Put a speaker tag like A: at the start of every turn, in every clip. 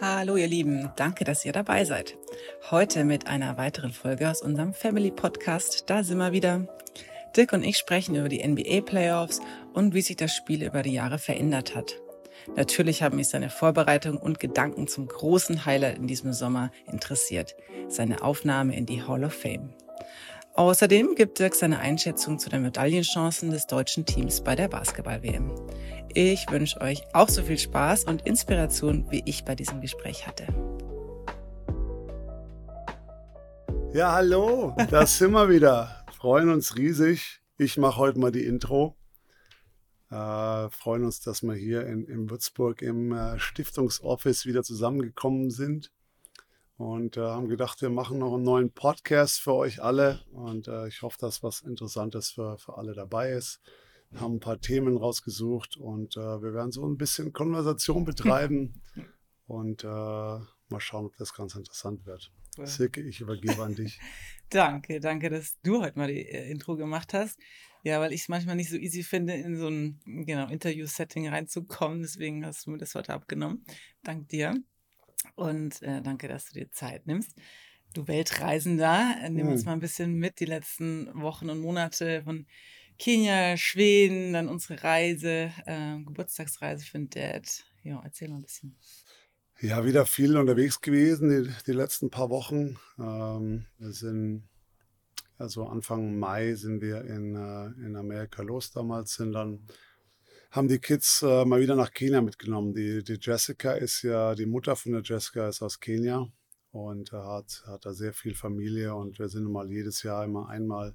A: Hallo ihr Lieben, danke, dass ihr dabei seid. Heute mit einer weiteren Folge aus unserem Family Podcast. Da sind wir wieder. Dirk und ich sprechen über die NBA Playoffs und wie sich das Spiel über die Jahre verändert hat. Natürlich haben mich seine Vorbereitung und Gedanken zum großen Highlight in diesem Sommer interessiert, seine Aufnahme in die Hall of Fame. Außerdem gibt Dirk seine Einschätzung zu den Medaillenchancen des deutschen Teams bei der Basketball-WM. Ich wünsche euch auch so viel Spaß und Inspiration, wie ich bei diesem Gespräch hatte.
B: Ja, hallo, da sind wir wieder. Freuen uns riesig. Ich mache heute mal die Intro. Äh, freuen uns, dass wir hier in, in Würzburg im äh, Stiftungsoffice wieder zusammengekommen sind und äh, haben gedacht, wir machen noch einen neuen Podcast für euch alle und äh, ich hoffe, dass was Interessantes für, für alle dabei ist. Wir haben ein paar Themen rausgesucht und äh, wir werden so ein bisschen Konversation betreiben und äh, mal schauen, ob das ganz interessant wird. Silke, ich übergebe an dich.
A: danke, danke, dass du heute mal die äh, Intro gemacht hast. Ja, weil ich es manchmal nicht so easy finde, in so ein genau, Interview-Setting reinzukommen. Deswegen hast du mir das heute abgenommen. Dank dir. Und äh, danke, dass du dir Zeit nimmst. Du Weltreisender, äh, nimm uns hm. mal ein bisschen mit, die letzten Wochen und Monate von Kenia, Schweden, dann unsere Reise, äh, Geburtstagsreise für den Dad. Ja, erzähl mal ein bisschen.
B: Ja, wieder viel unterwegs gewesen die, die letzten paar Wochen. Ähm, wir sind, also Anfang Mai sind wir in, äh, in Amerika los damals, sind dann, haben die Kids äh, mal wieder nach Kenia mitgenommen. Die, die Jessica ist ja, die Mutter von der Jessica ist aus Kenia und hat, hat da sehr viel Familie und wir sind mal jedes Jahr immer einmal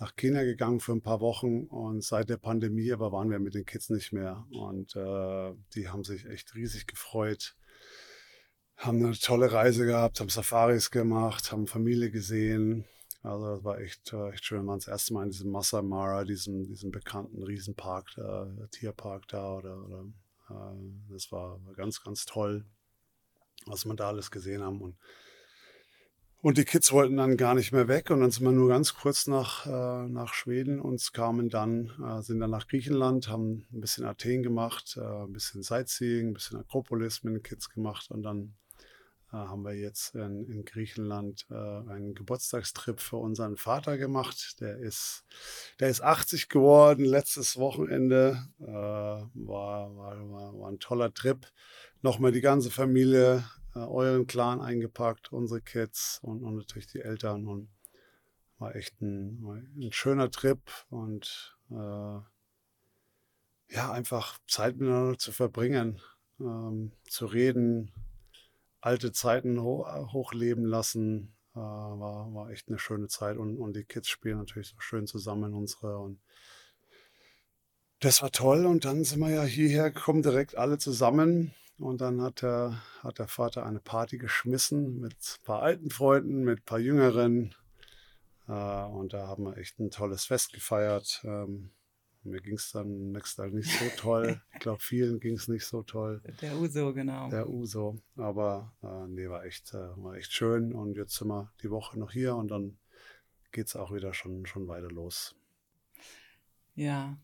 B: nach Kenia gegangen für ein paar Wochen und seit der Pandemie aber waren wir mit den Kids nicht mehr und äh, die haben sich echt riesig gefreut, haben eine tolle Reise gehabt, haben Safaris gemacht, haben Familie gesehen. Also das war echt, äh, echt schön. Wir waren das erste Mal in diesem Masai Mara, diesem, diesem bekannten Riesenpark, da, Tierpark da oder, oder äh, das war ganz, ganz toll, was wir da alles gesehen haben und und die Kids wollten dann gar nicht mehr weg und dann sind wir nur ganz kurz nach, äh, nach Schweden und kamen dann, äh, sind dann nach Griechenland, haben ein bisschen Athen gemacht, äh, ein bisschen Sightseeing, ein bisschen Akropolis mit den Kids gemacht und dann haben wir jetzt in, in Griechenland äh, einen Geburtstagstrip für unseren Vater gemacht. Der ist, der ist 80 geworden, letztes Wochenende. Äh, war, war, war, war ein toller Trip. Nochmal die ganze Familie äh, euren Clan eingepackt, unsere Kids und, und, natürlich die Eltern. Und war echt ein, ein schöner Trip und äh, ja, einfach Zeit miteinander zu verbringen, ähm, zu reden, alte Zeiten ho hochleben lassen. Äh, war, war echt eine schöne Zeit und, und die Kids spielen natürlich so schön zusammen, unsere. Und das war toll und dann sind wir ja hierher gekommen, direkt alle zusammen und dann hat der, hat der Vater eine Party geschmissen mit ein paar alten Freunden, mit ein paar jüngeren. Äh, und da haben wir echt ein tolles Fest gefeiert. Ähm, mir ging es dann nächsten Tag nicht so toll. Ich glaube, vielen ging es nicht so toll.
A: Der Uso, genau.
B: Der Uso. Aber äh, nee, war echt, äh, war echt schön. Und jetzt sind wir die Woche noch hier und dann geht es auch wieder schon, schon weiter los.
A: Ja,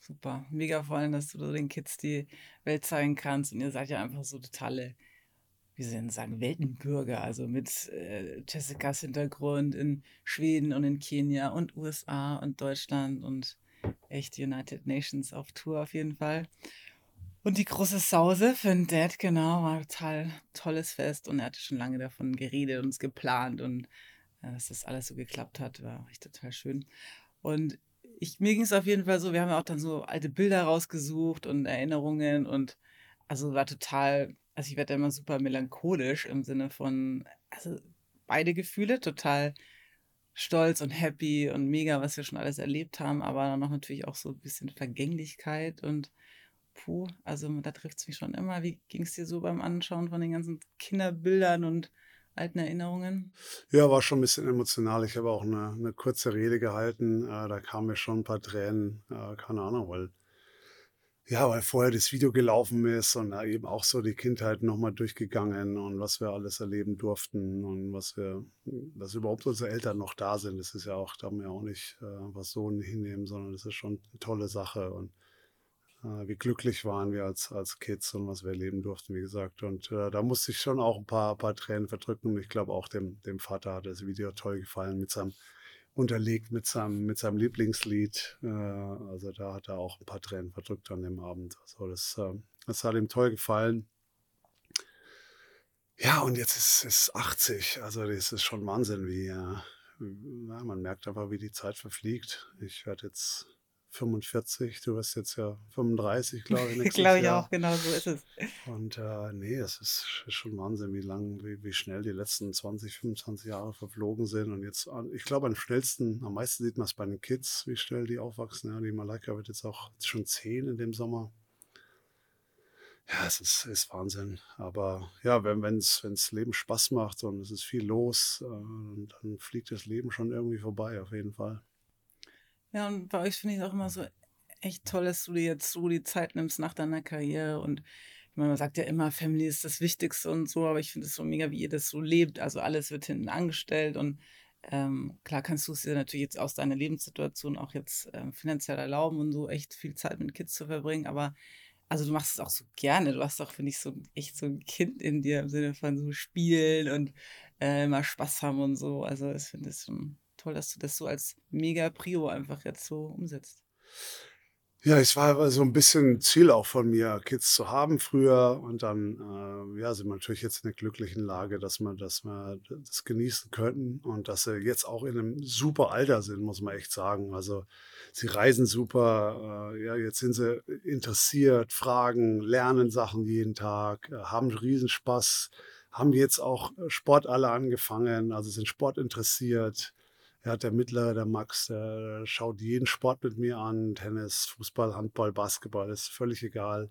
A: super. Mega vor allem, dass du den Kids die Welt zeigen kannst. Und ihr seid ja einfach so totale, wie sie denn sagen, Weltenbürger. Also mit äh, Jessicas Hintergrund in Schweden und in Kenia und USA und Deutschland und echt United Nations auf Tour auf jeden Fall. Und die große Sause für den Dad, genau, war total tolles Fest und er hatte schon lange davon geredet und es geplant und äh, dass das alles so geklappt hat, war echt total schön. Und ich, mir ging es auf jeden Fall so, wir haben ja auch dann so alte Bilder rausgesucht und Erinnerungen und also war total, also ich werde immer super melancholisch im Sinne von, also beide Gefühle, total stolz und happy und mega, was wir schon alles erlebt haben, aber dann noch natürlich auch so ein bisschen Vergänglichkeit und puh, also da trifft es mich schon immer. Wie ging es dir so beim Anschauen von den ganzen Kinderbildern und alten Erinnerungen?
B: Ja, war schon ein bisschen emotional. Ich habe auch eine, eine kurze Rede gehalten. Äh, da kamen mir schon ein paar Tränen. Äh, keine Ahnung, weil ja, weil vorher das Video gelaufen ist und da eben auch so die Kindheit nochmal durchgegangen und was wir alles erleben durften und was wir, dass überhaupt unsere Eltern noch da sind. Das ist ja auch, da haben wir auch nicht äh, was so hinnehmen, sondern das ist schon eine tolle Sache und äh, wie glücklich waren wir als, als Kids und was wir erleben durften, wie gesagt. Und äh, da musste ich schon auch ein paar, paar Tränen verdrücken. Und ich glaube auch dem, dem Vater hat das Video toll gefallen mit seinem unterlegt mit seinem, mit seinem Lieblingslied. Äh, also da hat er auch ein paar Tränen verdrückt an dem Abend. Also das, äh, das hat ihm toll gefallen. Ja, und jetzt ist es 80. Also das ist schon Wahnsinn, wie äh, ja, man merkt einfach, wie die Zeit verfliegt. Ich werde jetzt 45, du wirst jetzt ja 35, glaube ich.
A: glaube ich auch, genau so ist es.
B: Und äh, nee, es ist, ist, schon Wahnsinn, wie lang, wie, wie schnell die letzten 20, 25 Jahre verflogen sind. Und jetzt, ich glaube, am schnellsten, am meisten sieht man es bei den Kids, wie schnell die aufwachsen. Ja, die Malaika wird jetzt auch schon 10 in dem Sommer. Ja, es ist, ist Wahnsinn. Aber ja, wenn es wenn's Leben Spaß macht und es ist viel los, äh, dann fliegt das Leben schon irgendwie vorbei, auf jeden Fall.
A: Ja, und bei euch finde ich es auch immer so echt toll, dass du dir jetzt so die Zeit nimmst nach deiner Karriere und ich meine, man sagt ja immer, Family ist das Wichtigste und so, aber ich finde es so mega, wie ihr das so lebt. Also alles wird hinten angestellt und ähm, klar kannst du es dir natürlich jetzt aus deiner Lebenssituation auch jetzt ähm, finanziell erlauben und so echt viel Zeit mit Kids zu verbringen, aber also du machst es auch so gerne. Du hast doch, finde ich, so echt so ein Kind in dir im Sinne von so spielen und äh, immer Spaß haben und so. Also ich finde es schon toll, dass du das so als mega Prio einfach jetzt so umsetzt.
B: Ja, es war so ein bisschen Ziel auch von mir, Kids zu haben früher und dann, äh, ja, sind wir natürlich jetzt in der glücklichen Lage, dass wir dass wir das genießen können und dass sie jetzt auch in einem super Alter sind, muss man echt sagen. Also, sie reisen super, äh, ja, jetzt sind sie interessiert, fragen, lernen Sachen jeden Tag, äh, haben Riesenspaß, haben jetzt auch Sport alle angefangen, also sind sportinteressiert. Ja, der Mittlere, der Max, der schaut jeden Sport mit mir an. Tennis, Fußball, Handball, Basketball, ist völlig egal.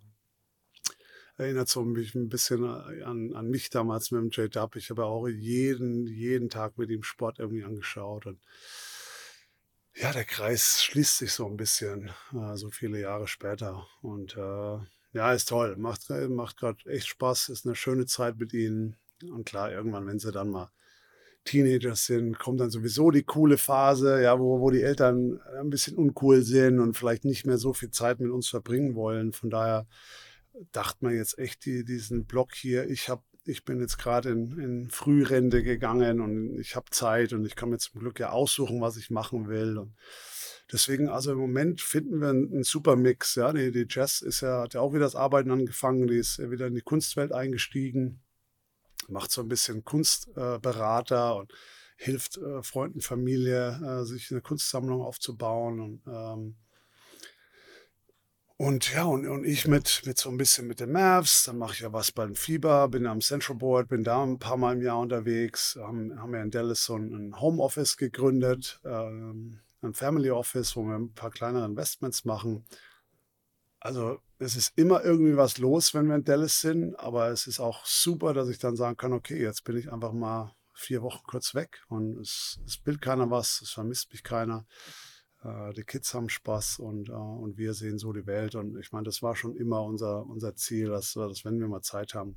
B: Erinnert so mich ein bisschen an, an mich damals mit dem J-Dub. Ich habe auch jeden, jeden Tag mit ihm Sport irgendwie angeschaut. Und ja, der Kreis schließt sich so ein bisschen, äh, so viele Jahre später. Und äh, ja, ist toll. Macht, macht gerade echt Spaß. Ist eine schöne Zeit mit ihnen. Und klar, irgendwann, wenn sie dann mal Teenagers sind, kommt dann sowieso die coole Phase, ja, wo, wo die Eltern ein bisschen uncool sind und vielleicht nicht mehr so viel Zeit mit uns verbringen wollen. Von daher dachte man jetzt echt die, diesen Block hier, ich habe ich bin jetzt gerade in, in Frührente gegangen und ich habe Zeit und ich kann mir zum Glück ja aussuchen, was ich machen will. Und deswegen, also im Moment finden wir einen, einen super Mix. Ja, die, die Jazz ist ja, hat ja auch wieder das Arbeiten angefangen, die ist wieder in die Kunstwelt eingestiegen macht so ein bisschen Kunstberater äh, und hilft äh, Freunden, Familie, äh, sich eine Kunstsammlung aufzubauen und ähm, und ja, und, und ich mit, mit so ein bisschen mit den Mavs, dann mache ich ja was beim Fieber, bin am Central Board, bin da ein paar Mal im Jahr unterwegs, haben, haben ja in Dallas so ein Homeoffice gegründet, ähm, ein Family Office, wo wir ein paar kleinere Investments machen. Also es ist immer irgendwie was los, wenn wir in Dallas sind, aber es ist auch super, dass ich dann sagen kann, okay, jetzt bin ich einfach mal vier Wochen kurz weg und es, es will keiner was, es vermisst mich keiner. Äh, die Kids haben Spaß und, äh, und wir sehen so die Welt. Und ich meine, das war schon immer unser, unser Ziel, dass, dass wenn wir mal Zeit haben,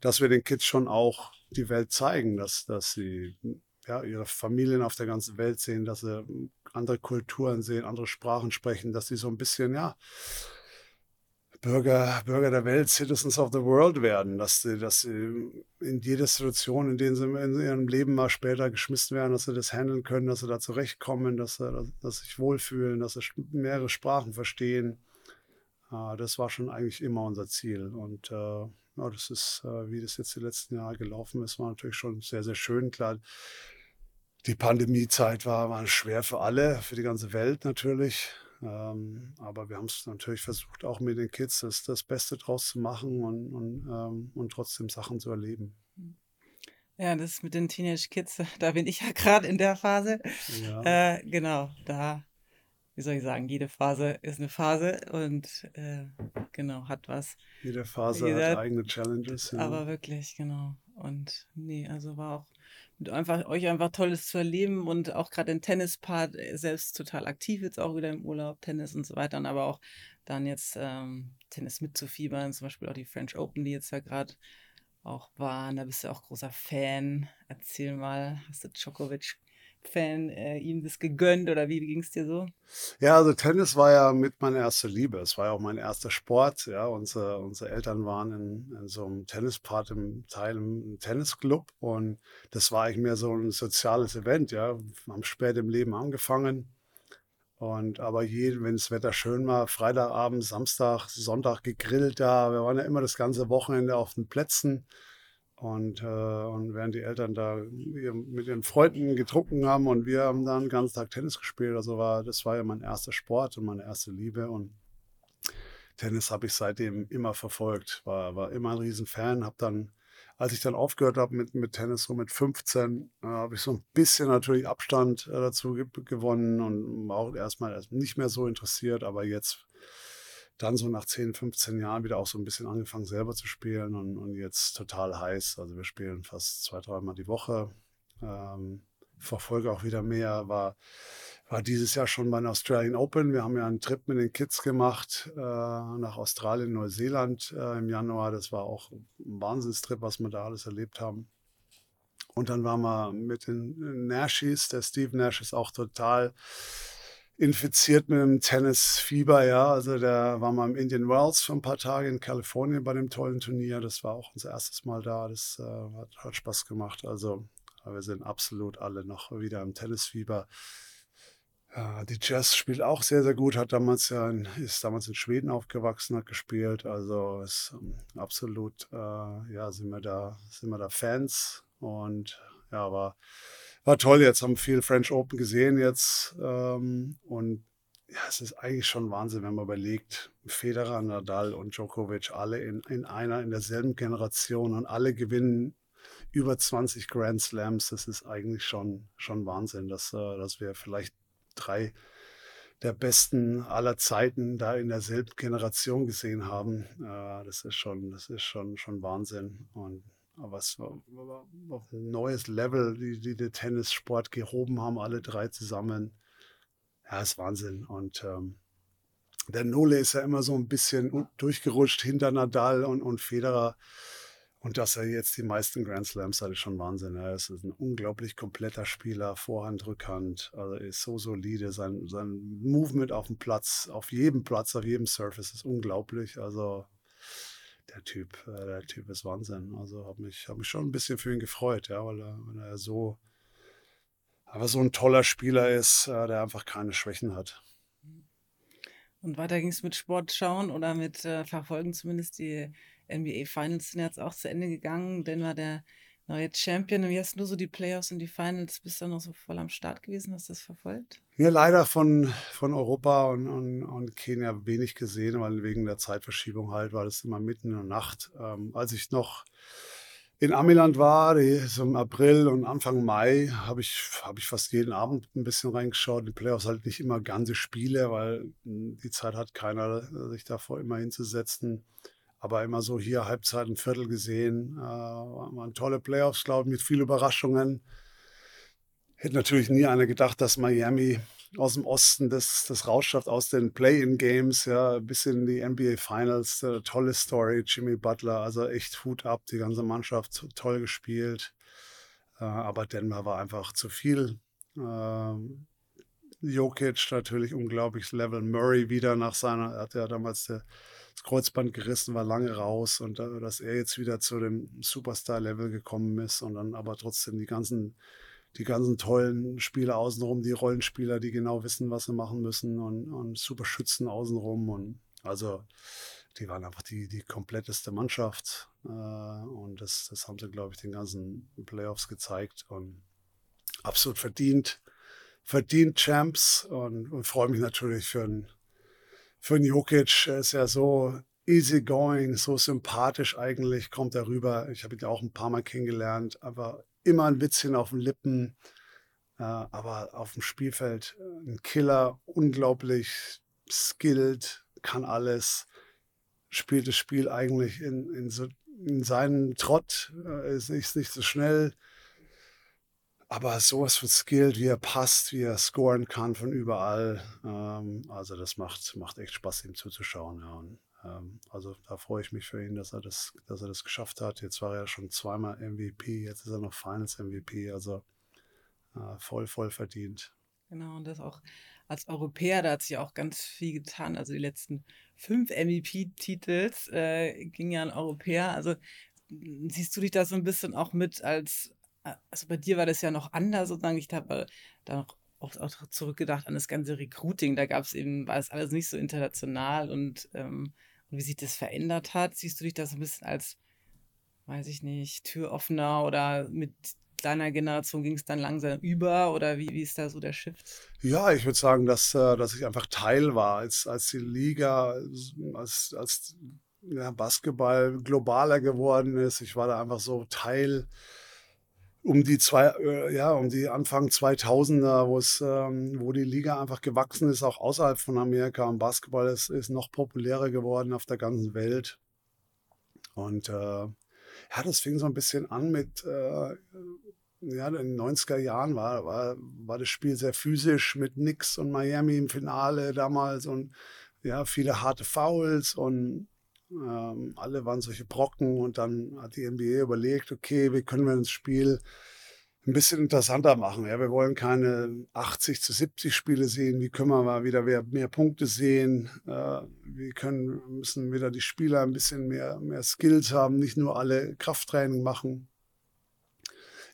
B: dass wir den Kids schon auch die Welt zeigen, dass, dass sie ja, ihre Familien auf der ganzen Welt sehen, dass sie andere Kulturen sehen, andere Sprachen sprechen, dass sie so ein bisschen, ja, Bürger, Bürger der Welt, Citizens of the World werden, dass sie, dass sie in jeder Situation, in der sie in ihrem Leben mal später geschmissen werden, dass sie das handeln können, dass sie da zurechtkommen, dass sie, dass sie sich wohlfühlen, dass sie mehrere Sprachen verstehen. Ah, das war schon eigentlich immer unser Ziel. Und äh, ja, das ist, äh, wie das jetzt die letzten Jahre gelaufen ist, war natürlich schon sehr, sehr schön. Klar, die Pandemiezeit war, war schwer für alle, für die ganze Welt natürlich. Ähm, aber wir haben es natürlich versucht, auch mit den Kids das, das Beste draus zu machen und, und, ähm, und trotzdem Sachen zu erleben.
A: Ja, das mit den Teenage Kids, da bin ich ja gerade in der Phase. Ja. Äh, genau, da, wie soll ich sagen, jede Phase ist eine Phase und äh, genau, hat was.
B: Jede Phase Jeder, hat eigene Challenges.
A: Ja. Aber wirklich, genau. Und nee, also war auch einfach euch einfach Tolles zu erleben und auch gerade den Tennispart äh, selbst total aktiv jetzt auch wieder im Urlaub, Tennis und so weiter, und aber auch dann jetzt ähm, Tennis mitzufiebern, zum Beispiel auch die French Open, die jetzt ja gerade auch waren, da bist du auch großer Fan. Erzähl mal, hast du Djokovic Fan äh, ihm das gegönnt oder wie ging es dir so?
B: Ja, also Tennis war ja mit meiner erste Liebe. Es war ja auch mein erster Sport. Ja, unsere, unsere Eltern waren in, in so einem Tennispart im Teil im Tennisclub und das war eigentlich mehr so ein soziales Event. Ja, haben spät im Leben angefangen. Und aber je, wenn das Wetter schön war, Freitagabend, Samstag, Sonntag gegrillt da. Wir waren ja immer das ganze Wochenende auf den Plätzen. Und, äh, und während die Eltern da mit ihren Freunden getrunken haben und wir haben dann den ganzen Tag Tennis gespielt. Also war, das war ja mein erster Sport und meine erste Liebe. Und Tennis habe ich seitdem immer verfolgt. War, war immer ein Riesenfan. Habe dann, als ich dann aufgehört habe mit, mit Tennis, so mit 15, äh, habe ich so ein bisschen natürlich Abstand äh, dazu ge gewonnen und war auch erstmal nicht mehr so interessiert. Aber jetzt dann so nach 10, 15 Jahren wieder auch so ein bisschen angefangen selber zu spielen und, und jetzt total heiß. Also wir spielen fast zwei, dreimal die Woche. Ähm, verfolge auch wieder mehr, war, war dieses Jahr schon beim Australian Open. Wir haben ja einen Trip mit den Kids gemacht äh, nach Australien, Neuseeland äh, im Januar. Das war auch ein Wahnsinnstrip, was wir da alles erlebt haben. Und dann waren wir mit den Nashies. Der Steve Nash ist auch total infiziert mit dem Tennisfieber, ja. Also der war mal im Indian Wells für ein paar Tage in Kalifornien bei dem tollen Turnier. Das war auch unser erstes Mal da. Das äh, hat, hat, Spaß gemacht. Also wir sind absolut alle noch wieder im Tennisfieber. Die Jazz spielt auch sehr, sehr gut, hat damals ja in, ist damals in Schweden aufgewachsen, hat gespielt. Also ist ähm, absolut, äh, ja, sind wir da, sind wir da Fans und ja, war war toll. Jetzt haben viel French Open gesehen jetzt. Ähm, und ja, es ist eigentlich schon Wahnsinn, wenn man überlegt, Federer, Nadal und Djokovic alle in, in einer, in derselben Generation und alle gewinnen über 20 Grand Slams. Das ist eigentlich schon, schon Wahnsinn, dass, äh, dass wir vielleicht drei der besten aller Zeiten da in derselben Generation gesehen haben. Äh, das ist schon, das ist schon, schon Wahnsinn. Und was auf ein neues Level, die, die den Tennissport gehoben haben, alle drei zusammen. Ja, ist Wahnsinn. Und ähm, der Nole ist ja immer so ein bisschen durchgerutscht hinter Nadal und, und Federer. Und dass er jetzt die meisten Grand Slams hat, ist schon Wahnsinn. Er ist ein unglaublich kompletter Spieler, Vorhand, Rückhand. Also ist so solide. Sein, sein Movement auf dem Platz, auf jedem Platz, auf jedem Surface ist unglaublich. Also der Typ, äh, der Typ ist Wahnsinn. Also habe mich, hab mich schon ein bisschen für ihn gefreut, ja, weil er, weil er so, aber so ein toller Spieler ist, äh, der einfach keine Schwächen hat.
A: Und weiter ging es mit Sport schauen oder mit äh, Verfolgen zumindest. Die NBA Finals sind jetzt auch zu Ende gegangen. Denn war der neue Champion. Wie hast du so die Playoffs und die Finals? Bist du noch so voll am Start gewesen? Hast du das verfolgt?
B: Ja, leider von, von Europa und, und, und Kenia wenig gesehen, weil wegen der Zeitverschiebung halt war das immer mitten in der Nacht. Ähm, als ich noch in Amiland war, so im April und Anfang Mai, habe ich, hab ich fast jeden Abend ein bisschen reingeschaut. Die Playoffs halt nicht immer ganze Spiele, weil hm, die Zeit hat keiner, sich davor immer hinzusetzen aber immer so hier Halbzeit, ein Viertel gesehen. Äh, waren tolle Playoffs, glaube ich, mit vielen Überraschungen. Hätte natürlich nie einer gedacht, dass Miami aus dem Osten das, das rausschafft aus den Play-in-Games, ja, bis in die NBA Finals. Äh, tolle Story, Jimmy Butler, also echt Hut ab, die ganze Mannschaft toll gespielt. Äh, aber Denver war einfach zu viel. Ähm, Jokic natürlich unglaubliches Level. Murray wieder nach seiner, er hat ja damals der das Kreuzband gerissen, war lange raus und äh, dass er jetzt wieder zu dem Superstar-Level gekommen ist und dann aber trotzdem die ganzen, die ganzen tollen Spieler außenrum, die Rollenspieler, die genau wissen, was sie machen müssen und, und super Schützen außenrum und also die waren einfach die, die kompletteste Mannschaft äh, und das, das haben sie, glaube ich, den ganzen Playoffs gezeigt und absolut verdient, verdient Champs und, und freue mich natürlich für einen für einen Jokic ist ja so easygoing, so sympathisch eigentlich, kommt er rüber. Ich habe ihn ja auch ein paar Mal kennengelernt, aber immer ein Witzchen auf den Lippen. Äh, aber auf dem Spielfeld äh, ein Killer, unglaublich skilled, kann alles, spielt das Spiel eigentlich in, in, so, in seinen Trott, äh, ist nicht so schnell, aber sowas von skilled, wie er passt, wie er scoren kann von überall. Ähm, also das macht, macht echt Spaß, ihm zuzuschauen. Ja. Und, ähm, also da freue ich mich für ihn, dass er das, dass er das geschafft hat. Jetzt war er schon zweimal MVP, jetzt ist er noch Finals MVP. Also äh, voll, voll verdient.
A: Genau, und das auch als Europäer, da hat sich auch ganz viel getan. Also die letzten fünf MVP-Titels äh, gingen ja an Europäer. Also siehst du dich da so ein bisschen auch mit als, also bei dir war das ja noch anders sozusagen. Ich habe da noch auch, auch zurückgedacht an das ganze Recruiting. Da gab es eben, war es alles nicht so international und, ähm, und wie sich das verändert hat. Siehst du dich da so ein bisschen als, weiß ich nicht, Türoffener oder mit deiner Generation ging es dann langsam über oder wie, wie ist da so der Shift?
B: Ja, ich würde sagen, dass, äh, dass ich einfach Teil war, als, als die Liga, als, als ja, Basketball globaler geworden ist. Ich war da einfach so Teil um die zwei, äh, ja, um die Anfang 2000er, wo es, ähm, wo die Liga einfach gewachsen ist, auch außerhalb von Amerika. Und Basketball ist, ist noch populärer geworden auf der ganzen Welt. Und äh, ja, das fing so ein bisschen an mit, äh, ja, in den 90er Jahren war, war, war das Spiel sehr physisch mit Knicks und Miami im Finale damals und ja, viele harte Fouls und ähm, alle waren solche Brocken und dann hat die NBA überlegt, okay, wie können wir das Spiel ein bisschen interessanter machen. Ja, wir wollen keine 80 zu 70 Spiele sehen. Wie können wir mal wieder mehr, Punkte sehen? Äh, wie können, müssen wieder die Spieler ein bisschen mehr, mehr Skills haben, nicht nur alle Krafttraining machen.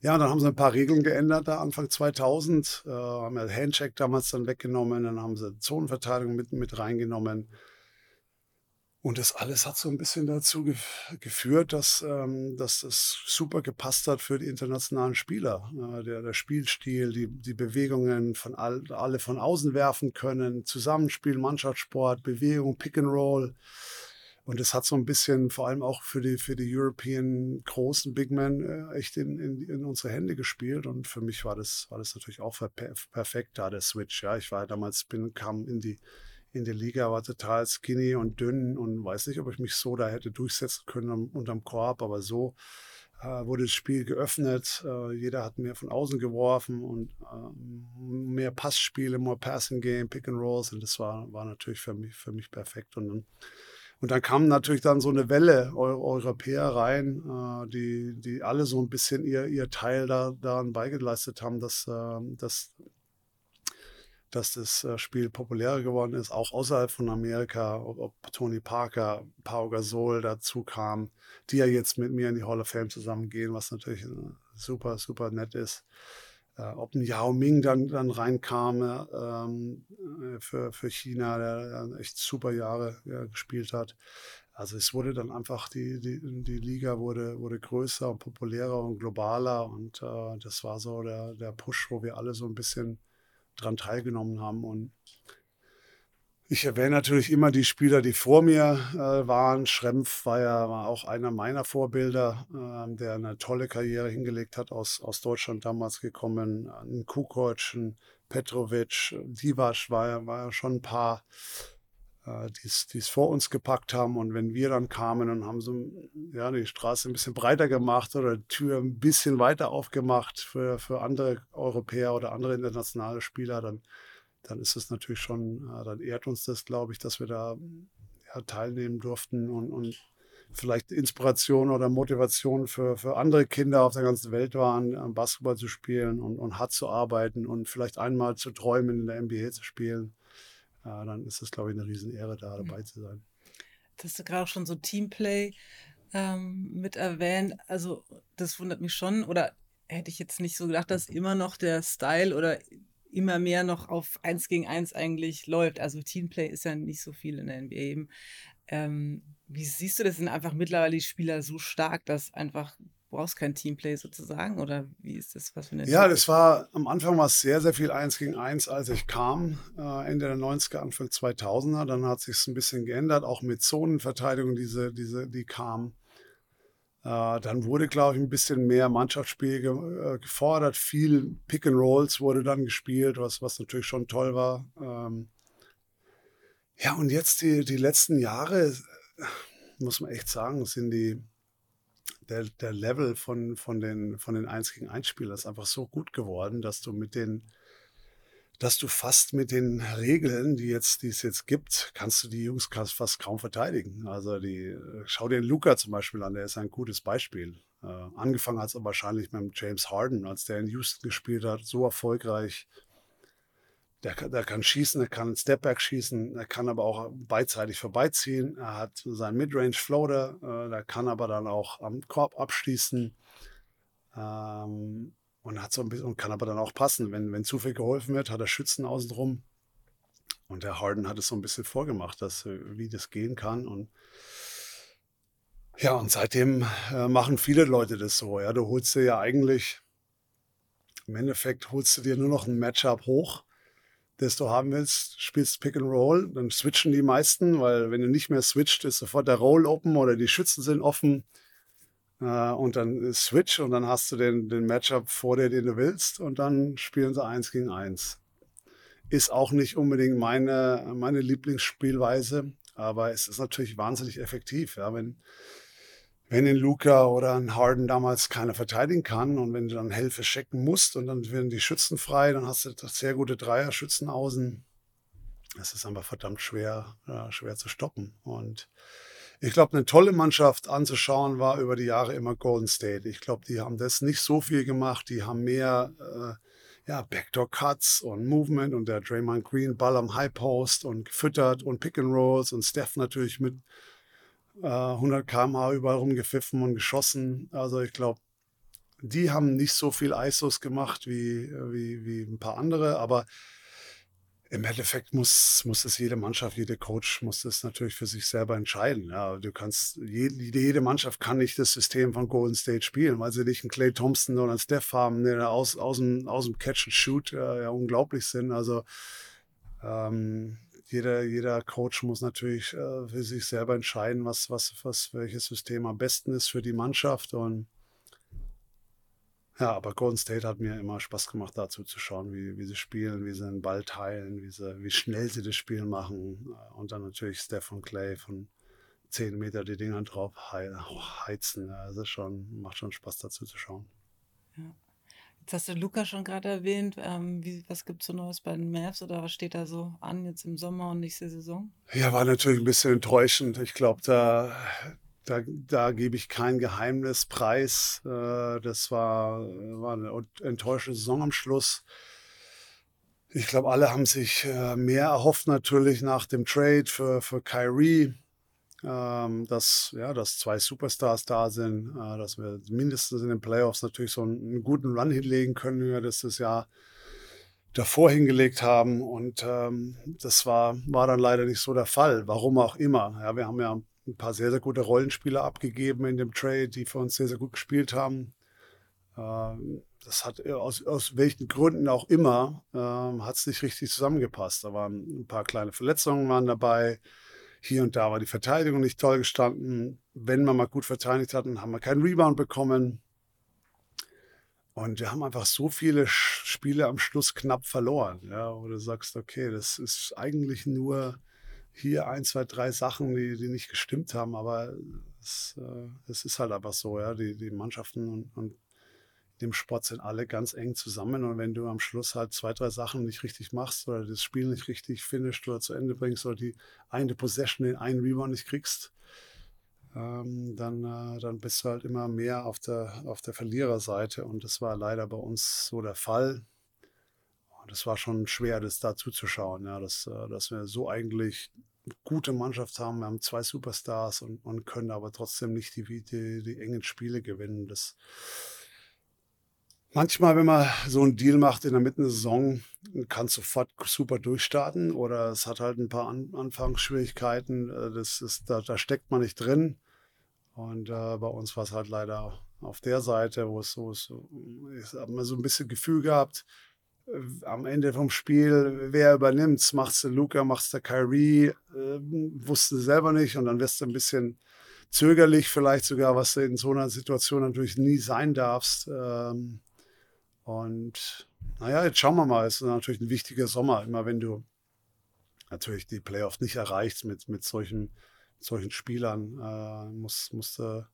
B: Ja, dann haben sie ein paar Regeln geändert, da Anfang 2000. Äh, haben ja Handcheck damals dann weggenommen, dann haben sie Zonenverteidigung mit, mit reingenommen. Und das alles hat so ein bisschen dazu geführt, dass, ähm, dass das super gepasst hat für die internationalen Spieler. Äh, der, der Spielstil, die, die Bewegungen von all, alle von außen werfen können, Zusammenspiel, Mannschaftssport, Bewegung, Pick and Roll. Und das hat so ein bisschen, vor allem auch für die, für die European großen Big Men, äh, echt in, in, in, unsere Hände gespielt. Und für mich war das, war das natürlich auch perfekt da, der Switch. Ja, ich war damals, bin, kam in die in der Liga, war total skinny und dünn und weiß nicht, ob ich mich so da hätte durchsetzen können unterm Korb, aber so äh, wurde das Spiel geöffnet. Äh, jeder hat mehr von außen geworfen und äh, mehr Passspiele, mehr Passing Game, Pick and Rolls und das war, war natürlich für mich, für mich perfekt. Und dann, und dann kam natürlich dann so eine Welle Europäer rein, äh, die, die alle so ein bisschen ihr, ihr Teil da, daran beigeleistet haben, dass, äh, dass dass das äh, Spiel populärer geworden ist, auch außerhalb von Amerika, ob, Tony Parker, Pau Gasol dazu kam, die ja jetzt mit mir in die Hall of Fame zusammengehen, was natürlich äh, super, super nett ist. Äh, ob ein Yao Ming dann, dann reinkam ähm, für, für China, der, der echt super Jahre ja, gespielt hat. Also es wurde dann einfach, die, die, die Liga wurde, wurde größer und populärer und globaler und äh, das war so der, der Push, wo wir alle so ein bisschen daran teilgenommen haben. Und ich erwähne natürlich immer die Spieler, die vor mir äh, waren. Schrempf war ja war auch einer meiner Vorbilder, äh, der eine tolle Karriere hingelegt hat, aus, aus Deutschland damals gekommen. Ein Kukoc, ein Petrovic, Divac war ja, war ja schon ein paar die es vor uns gepackt haben. Und wenn wir dann kamen und haben so ja, die Straße ein bisschen breiter gemacht oder die Tür ein bisschen weiter aufgemacht für, für andere Europäer oder andere internationale Spieler, dann, dann ist es natürlich schon, äh, dann ehrt uns das, glaube ich, dass wir da ja, teilnehmen durften und, und vielleicht Inspiration oder Motivation für, für andere Kinder auf der ganzen Welt waren, Basketball zu spielen und, und hart zu arbeiten und vielleicht einmal zu träumen, in der NBA zu spielen dann ist es, glaube ich, eine Riesenehre, da dabei mhm. zu sein.
A: Das hast du gerade auch schon so Teamplay ähm, mit erwähnt. Also, das wundert mich schon. Oder hätte ich jetzt nicht so gedacht, dass immer noch der Style oder immer mehr noch auf Eins gegen Eins eigentlich läuft. Also Teamplay ist ja nicht so viel in der NBA eben. Ähm, wie siehst du das? Sind einfach mittlerweile die Spieler so stark, dass einfach brauchst kein Teamplay sozusagen? Oder wie ist das? Was für eine
B: ja, das war am Anfang war es sehr, sehr viel Eins gegen Eins, als ich kam, äh, Ende der 90er, Anfang 2000er. Dann hat sich ein bisschen geändert, auch mit Zonenverteidigung, diese, diese, die kam. Äh, dann wurde, glaube ich, ein bisschen mehr Mannschaftsspiel ge äh, gefordert. Viel Pick and Rolls wurde dann gespielt, was, was natürlich schon toll war. Ähm ja, und jetzt die, die letzten Jahre, muss man echt sagen, sind die, der, der Level von, von den, von den 1 gegen 1 Spielern ist einfach so gut geworden, dass du mit den dass du fast mit den Regeln, die jetzt, die es jetzt gibt, kannst du die Jungs fast kaum verteidigen. Also die, schau dir den Luca zum Beispiel an, der ist ein gutes Beispiel. Äh, angefangen hat es wahrscheinlich mit James Harden, als der in Houston gespielt hat, so erfolgreich. Der, der kann schießen, er kann einen Stepback schießen, er kann aber auch beidseitig vorbeiziehen. Er hat seinen Midrange Floater, äh, der kann aber dann auch am Korb abschließen. Ähm, und hat so ein bisschen und kann aber dann auch passen. Wenn, wenn zu viel geholfen wird, hat er Schützen außenrum. Und der Harden hat es so ein bisschen vorgemacht, dass, äh, wie das gehen kann. Und ja, und seitdem äh, machen viele Leute das so. Ja, du holst dir ja eigentlich, im Endeffekt holst du dir nur noch ein Matchup hoch, das du haben willst, spielst Pick and Roll, dann switchen die meisten, weil wenn du nicht mehr switcht, ist sofort der Roll open oder die Schützen sind offen. Äh, und dann Switch und dann hast du den, den Matchup vor dir, den du willst und dann spielen sie eins gegen eins. Ist auch nicht unbedingt meine, meine Lieblingsspielweise, aber es ist natürlich wahnsinnig effektiv. Ja, wenn, wenn ein Luca oder ein Harden damals keiner verteidigen kann und wenn du dann Hilfe checken musst und dann werden die Schützen frei, dann hast du sehr gute Dreier-Schützen außen. Das ist einfach verdammt schwer, äh, schwer zu stoppen. Und ich glaube, eine tolle Mannschaft anzuschauen war über die Jahre immer Golden State. Ich glaube, die haben das nicht so viel gemacht. Die haben mehr äh, ja, Backdoor Cuts und Movement und der Draymond Green Ball am High Post und gefüttert und Pick and Rolls und Steph natürlich mit äh, 100 km/h überall rumgepfiffen und geschossen. Also ich glaube, die haben nicht so viel ISOs gemacht wie, wie, wie ein paar andere, aber im Endeffekt muss, muss es jede Mannschaft, jeder Coach muss das natürlich für sich selber entscheiden. Ja, du kannst, jede, jede Mannschaft kann nicht das System von Golden State spielen, weil sie nicht einen Clay Thompson oder einen Steph haben, die aus, aus, dem, aus dem Catch and Shoot äh, ja unglaublich sind. Also ähm, jeder, jeder Coach muss natürlich äh, für sich selber entscheiden, was, was, was, welches System am besten ist für die Mannschaft. Und ja, aber Golden State hat mir immer Spaß gemacht, dazu zu schauen, wie, wie sie spielen, wie sie den Ball teilen, wie, sie, wie schnell sie das Spiel machen. Und dann natürlich Stephen Clay von 10 Meter die Dinger drauf heizen. Also schon, macht schon Spaß, dazu zu schauen.
A: Ja. Jetzt hast du Luca schon gerade erwähnt. Ähm, wie, was gibt es so Neues bei den Mavs oder was steht da so an jetzt im Sommer und nächste Saison?
B: Ja, war natürlich ein bisschen enttäuschend. Ich glaube, da da, da gebe ich kein Geheimnis preis. Äh, das war, war eine enttäuschende Saison am Schluss. Ich glaube, alle haben sich äh, mehr erhofft natürlich nach dem Trade für, für Kyrie, ähm, dass, ja, dass zwei Superstars da sind, äh, dass wir mindestens in den Playoffs natürlich so einen, einen guten Run hinlegen können, wie wir das das Jahr davor hingelegt haben. Und ähm, das war, war dann leider nicht so der Fall, warum auch immer. Ja, wir haben ja ein paar sehr, sehr gute Rollenspieler abgegeben in dem Trade, die für uns sehr, sehr gut gespielt haben. Ähm, das hat äh, aus, aus welchen Gründen auch immer, ähm, hat es nicht richtig zusammengepasst. Da waren ein paar kleine Verletzungen waren dabei. Hier und da war die Verteidigung nicht toll gestanden. Wenn man mal gut verteidigt hat, dann haben wir keinen Rebound bekommen. Und wir haben einfach so viele Spiele am Schluss knapp verloren, ja, wo du sagst, okay, das ist eigentlich nur hier ein, zwei, drei Sachen, die, die nicht gestimmt haben, aber es, äh, es ist halt einfach so, ja. Die, die Mannschaften und, und dem Sport sind alle ganz eng zusammen und wenn du am Schluss halt zwei, drei Sachen nicht richtig machst oder das Spiel nicht richtig finisht oder zu Ende bringst oder die eine Possession, den einen Rebound nicht kriegst, ähm, dann, äh, dann bist du halt immer mehr auf der, auf der Verliererseite und das war leider bei uns so der Fall. Und es war schon schwer, das da zuzuschauen, ja, dass, äh, dass wir so eigentlich gute Mannschaft haben. Wir haben zwei Superstars und, und können aber trotzdem nicht die, die, die engen Spiele gewinnen. Das manchmal, wenn man so einen Deal macht in der Mitte der Saison, kann sofort super durchstarten oder es hat halt ein paar An Anfangsschwierigkeiten. Äh, das ist, da, da steckt man nicht drin. Und äh, bei uns war es halt leider auf der Seite, wo es so, so ich habe mal so ein bisschen Gefühl gehabt, äh, am Ende vom Spiel, wer übernimmt es Luca, macht es der Kyrie? Äh, wusste selber nicht und dann wirst du ein bisschen zögerlich, vielleicht sogar, was du in so einer Situation natürlich nie sein darfst. Ähm, und naja, jetzt schauen wir mal. Es ist natürlich ein wichtiger Sommer, immer wenn du natürlich die Playoffs nicht erreichst mit, mit solchen, solchen Spielern, äh, musst, musst du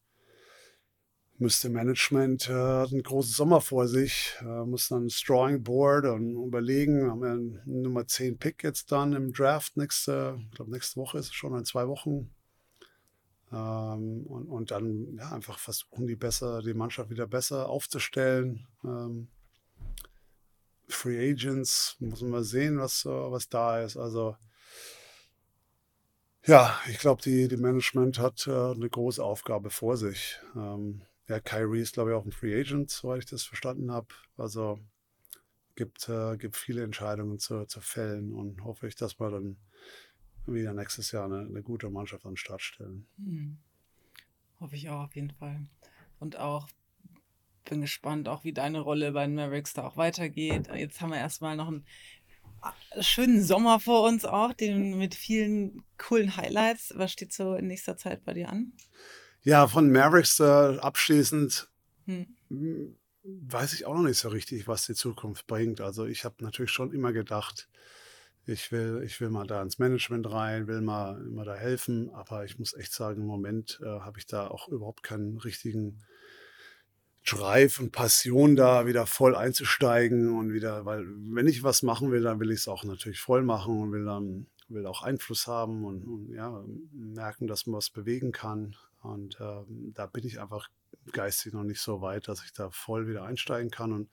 B: müsste Management, äh, hat einen großen Sommer vor sich, äh, muss dann ein Drawing Board und überlegen, haben wir einen Nummer 10 Pick jetzt dann im Draft nächste, ich glaube nächste Woche ist es schon, in zwei Wochen. Ähm, und, und dann ja, einfach versuchen, die besser, die Mannschaft wieder besser aufzustellen. Ähm, Free Agents, muss man mal sehen, was, was da ist. Also ja, ich glaube, die, die Management hat äh, eine große Aufgabe vor sich. Ähm, ja, Kyrie ist, glaube ich, auch ein Free Agent, soweit ich das verstanden habe. Also gibt, äh, gibt viele Entscheidungen zu, zu fällen und hoffe ich, dass wir dann wieder nächstes Jahr eine, eine gute Mannschaft an den Start stellen. Hm.
A: Hoffe ich auch auf jeden Fall. Und auch bin gespannt, auch wie deine Rolle bei den Mavericks da auch weitergeht. Jetzt haben wir erstmal noch einen äh, schönen Sommer vor uns auch, den mit vielen coolen Highlights. Was steht so in nächster Zeit bei dir an?
B: Ja, von Mavericks äh, abschließend hm. weiß ich auch noch nicht so richtig, was die Zukunft bringt. Also ich habe natürlich schon immer gedacht, ich will, ich will mal da ins Management rein, will mal, mal da helfen, aber ich muss echt sagen, im Moment äh, habe ich da auch überhaupt keinen richtigen Drive und Passion da wieder voll einzusteigen und wieder, weil wenn ich was machen will, dann will ich es auch natürlich voll machen und will dann will auch Einfluss haben und, und ja, merken, dass man was bewegen kann. Und äh, da bin ich einfach geistig noch nicht so weit, dass ich da voll wieder einsteigen kann. Und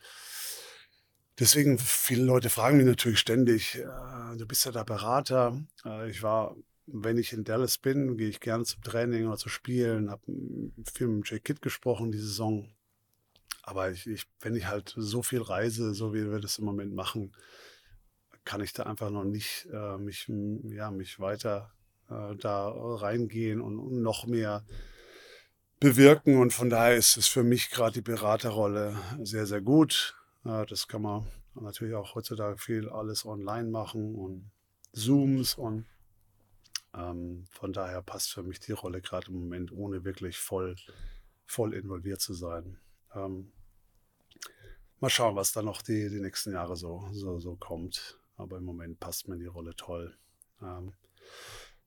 B: deswegen, viele Leute fragen mich natürlich ständig, äh, du bist ja der Berater. Äh, ich war, wenn ich in Dallas bin, gehe ich gerne zum Training oder zu Spielen, habe viel mit Jay Kidd gesprochen die Saison. Aber ich, ich, wenn ich halt so viel reise, so wie wir das im Moment machen, kann ich da einfach noch nicht äh, mich, ja, mich weiter äh, da reingehen und, und, noch mehr bewirken. Und von daher ist es für mich gerade die Beraterrolle sehr, sehr gut. Äh, das kann man natürlich auch heutzutage viel alles online machen und Zooms und ähm, von daher passt für mich die Rolle gerade im Moment, ohne wirklich voll, voll involviert zu sein. Ähm, mal schauen, was da noch die, die nächsten Jahre so, so, so kommt. Aber im Moment passt mir die Rolle toll. Ähm,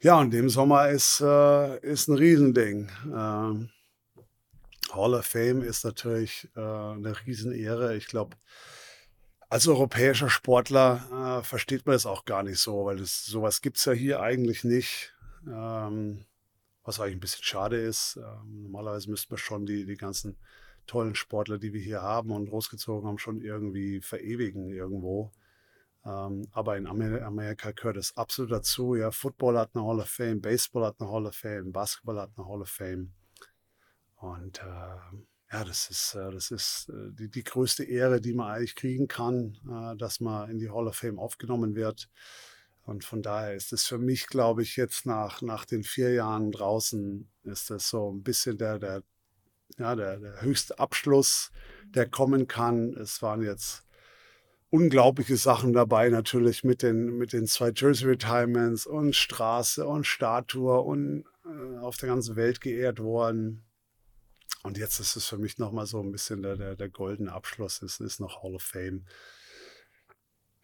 B: ja, und dem Sommer ist, äh, ist ein Riesending. Ähm, Hall of Fame ist natürlich äh, eine Riesenehre. Ich glaube, als europäischer Sportler äh, versteht man das auch gar nicht so, weil das, sowas gibt es ja hier eigentlich nicht. Ähm, was eigentlich ein bisschen schade ist. Ähm, normalerweise müsste man schon die, die ganzen tollen Sportler, die wir hier haben und großgezogen haben, schon irgendwie verewigen irgendwo. Ähm, aber in Amerika gehört es absolut dazu. Ja, Football hat eine Hall of Fame, Baseball hat eine Hall of Fame, Basketball hat eine Hall of Fame. Und äh, ja, das ist, äh, das ist äh, die, die größte Ehre, die man eigentlich kriegen kann, äh, dass man in die Hall of Fame aufgenommen wird. Und von daher ist es für mich, glaube ich, jetzt nach, nach den vier Jahren draußen, ist das so ein bisschen der, der, ja, der, der höchste Abschluss, der kommen kann. Es waren jetzt unglaubliche Sachen dabei, natürlich mit den, mit den zwei Jersey Retirements und Straße und Statue und äh, auf der ganzen Welt geehrt worden. Und jetzt ist es für mich nochmal so ein bisschen der, der, der goldene Abschluss. Es ist noch Hall of Fame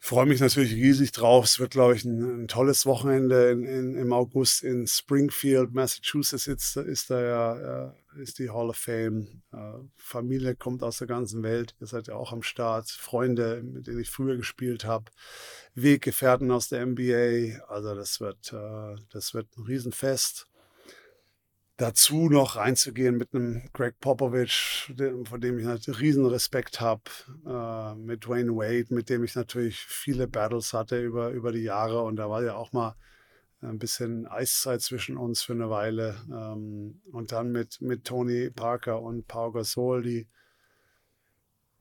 B: freue mich natürlich riesig drauf. Es wird, glaube ich, ein, ein tolles Wochenende in, in, im August in Springfield, Massachusetts. Ist, ist da ja ist die Hall of Fame. Äh, Familie kommt aus der ganzen Welt. Ihr seid ja auch am Start. Freunde, mit denen ich früher gespielt habe. Weggefährten aus der NBA. Also das wird, äh, das wird ein Riesenfest dazu noch reinzugehen mit einem Greg Popovich, von dem ich natürlich riesen Respekt habe, äh, mit Dwayne Wade, mit dem ich natürlich viele Battles hatte über, über die Jahre. Und da war ja auch mal ein bisschen Eiszeit zwischen uns für eine Weile ähm, und dann mit, mit Tony Parker und Pau Gasol, die